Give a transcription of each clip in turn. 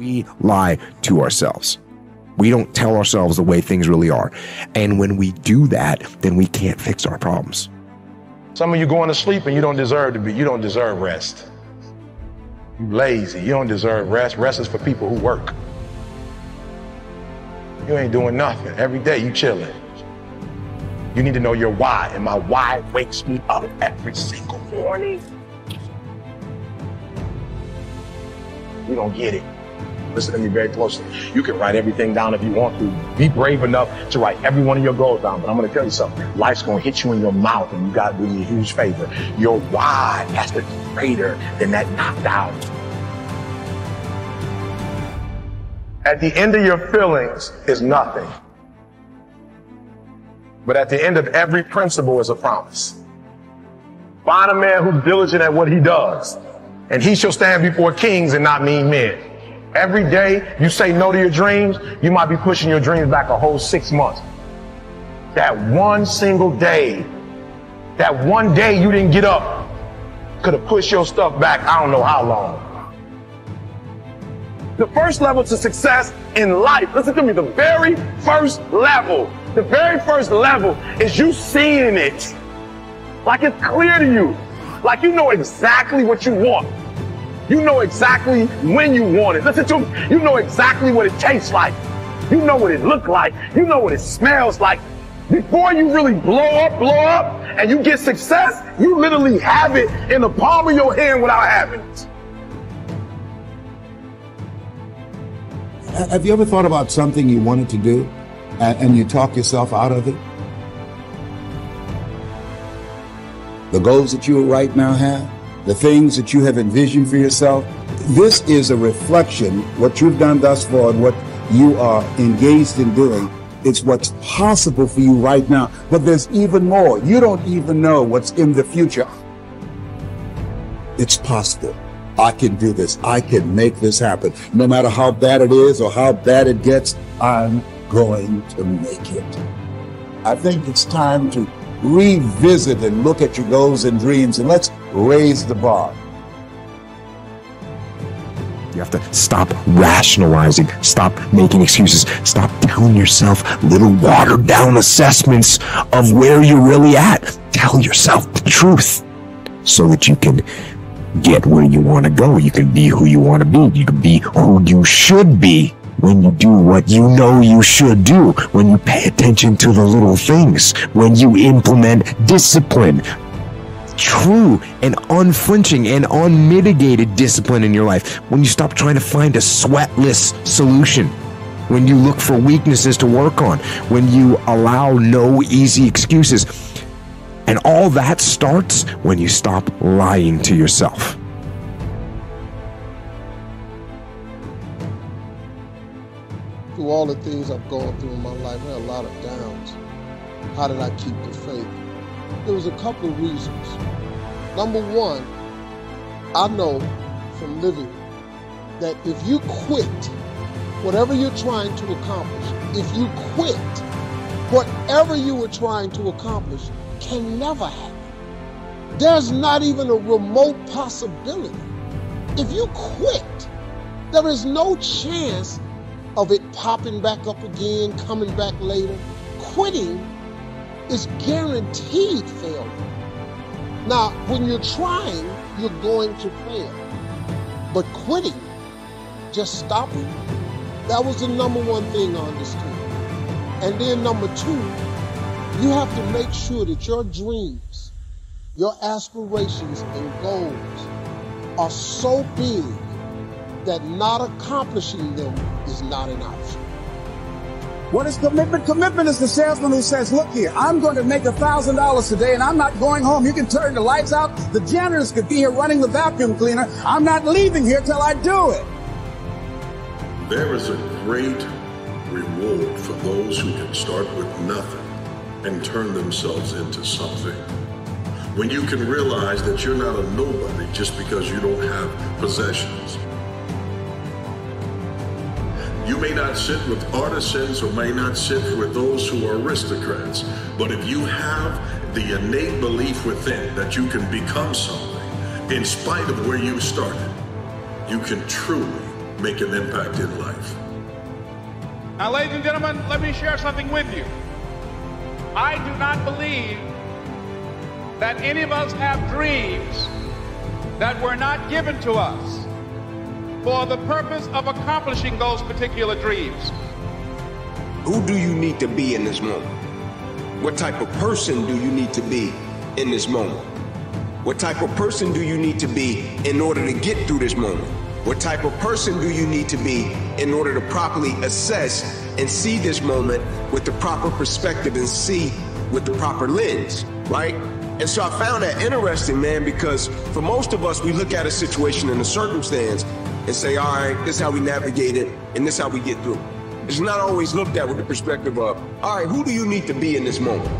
We lie to ourselves. We don't tell ourselves the way things really are. And when we do that, then we can't fix our problems. Some of you going to sleep and you don't deserve to be, you don't deserve rest. You lazy, you don't deserve rest. Rest is for people who work. You ain't doing nothing. Every day you chilling. You need to know your why, and my why wakes me up every single morning. You don't get it. Listen to me very closely. You can write everything down if you want to. Be brave enough to write every one of your goals down. But I'm going to tell you something. Life's going to hit you in your mouth, and you got to do me a huge favor. Your why has to be greater than that knocked out. At the end of your feelings is nothing. But at the end of every principle is a promise. Find a man who's diligent at what he does, and he shall stand before kings and not mean men. Every day you say no to your dreams, you might be pushing your dreams back a whole six months. That one single day, that one day you didn't get up, could have pushed your stuff back I don't know how long. The first level to success in life, listen to me, the very first level, the very first level is you seeing it. Like it's clear to you. Like you know exactly what you want. You know exactly when you want it. Listen to me. You know exactly what it tastes like. You know what it looks like. You know what it smells like. Before you really blow up, blow up, and you get success, you literally have it in the palm of your hand without having it. Have you ever thought about something you wanted to do and, and you talk yourself out of it? The goals that you right now have, the things that you have envisioned for yourself. This is a reflection, what you've done thus far and what you are engaged in doing. It's what's possible for you right now. But there's even more. You don't even know what's in the future. It's possible. I can do this. I can make this happen. No matter how bad it is or how bad it gets, I'm going to make it. I think it's time to revisit and look at your goals and dreams and let's raise the bar. You have to stop rationalizing, stop making excuses, stop telling yourself little watered down assessments of where you're really at. Tell yourself the truth so that you can get where you want to go. You can be who you want to be. You can be who you should be when you do what you know you should do, when you pay attention to the little things, when you implement discipline, true and unflinching and unmitigated discipline in your life, when you stop trying to find a sweatless solution, when you look for weaknesses to work on, when you allow no easy excuses. And all that starts when you stop lying to yourself. Through all the things I've gone through in my life, there are a lot of downs. How did I keep the faith? There was a couple of reasons. Number one, I know from living that if you quit whatever you're trying to accomplish, if you quit whatever you were trying to accomplish, can never happen. There's not even a remote possibility. If you quit, there is no chance of it popping back up again, coming back later. Quitting is guaranteed failure. Now, when you're trying, you're going to fail. But quitting, just stopping, that was the number one thing I understood. And then number two, you have to make sure that your dreams, your aspirations and goals are so big that not accomplishing them is not an option. What is commitment? Commitment is the salesman who says, look here, I'm going to make a thousand dollars today and I'm not going home. You can turn the lights out. The janitors could be here running the vacuum cleaner. I'm not leaving here till I do it. There is a great reward for those who can start with nothing and turn themselves into something. When you can realize that you're not a nobody just because you don't have possessions. You may not sit with artisans or may not sit with those who are aristocrats, but if you have the innate belief within that you can become something in spite of where you started, you can truly make an impact in life. Now, ladies and gentlemen, let me share something with you. I do not believe that any of us have dreams that were not given to us for the purpose of accomplishing those particular dreams. Who do you need to be in this moment? What type of person do you need to be in this moment? What type of person do you need to be in order to get through this moment? What type of person do you need to be in order to properly assess and see this moment with the proper perspective and see with the proper lens, right? And so I found that interesting, man, because for most of us, we look at a situation and a circumstance and say, all right, this is how we navigate it and this is how we get through. It's not always looked at with the perspective of, all right, who do you need to be in this moment?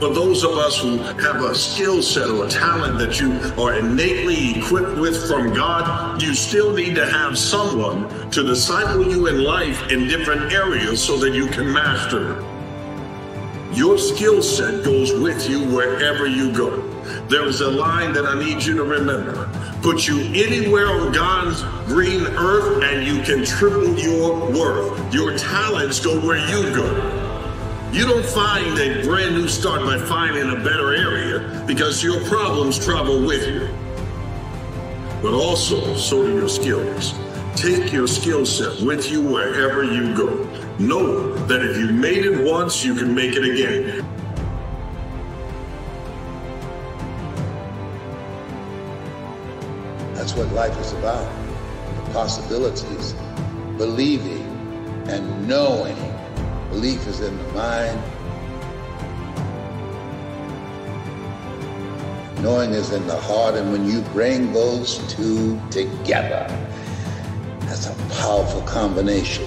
For those of us who have a skill set or a talent that you are innately equipped with from God, you still need to have someone to disciple you in life in different areas so that you can master. Your skill set goes with you wherever you go. There is a line that I need you to remember. Put you anywhere on God's green earth and you can triple your worth. Your talents go where you go. You don't find a brand new start by finding a better area because your problems travel with you. But also, so do your skills. Take your skill set with you wherever you go. Know that if you made it once, you can make it again. That's what life is about. The possibilities, believing and knowing Belief is in the mind. Knowing is in the heart. And when you bring those two together, that's a powerful combination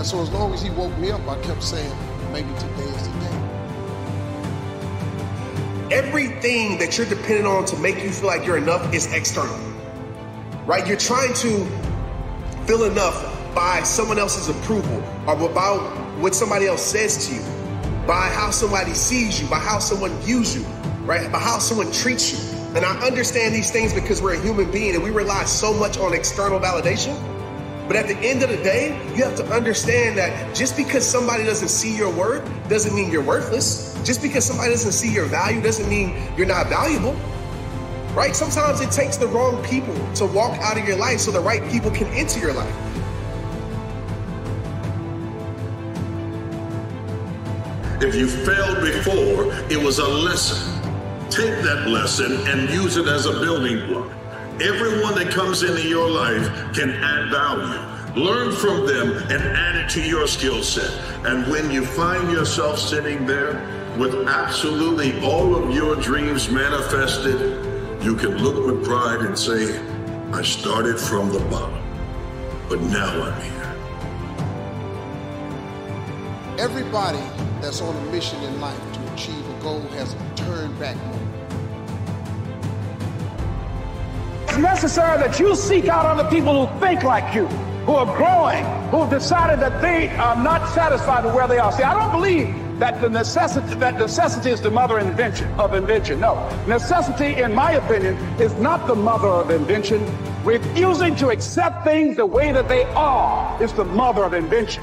And so as long as he woke me up, I kept saying, maybe today is the day. Everything that you're dependent on to make you feel like you're enough is external, right? You're trying to feel enough by someone else's approval or about what somebody else says to you by how somebody sees you, by how someone views you, right? By how someone treats you. And I understand these things because we're a human being and we rely so much on external validation. But at the end of the day, you have to understand that just because somebody doesn't see your worth doesn't mean you're worthless. Just because somebody doesn't see your value doesn't mean you're not valuable. Right? Sometimes it takes the wrong people to walk out of your life so the right people can enter your life. If you failed before, it was a lesson. Take that lesson and use it as a building block. Everyone that comes into your life can add value. Learn from them and add it to your skill set. And when you find yourself sitting there with absolutely all of your dreams manifested, you can look with pride and say, I started from the bottom, but now I'm here. Everybody that's on a mission in life to achieve a goal has a turn back moment. Necessary that you seek out other people who think like you, who are growing, who have decided that they are not satisfied with where they are. See, I don't believe that the necessity that necessity is the mother invention of invention. No. Necessity, in my opinion, is not the mother of invention. Refusing to accept things the way that they are is the mother of invention.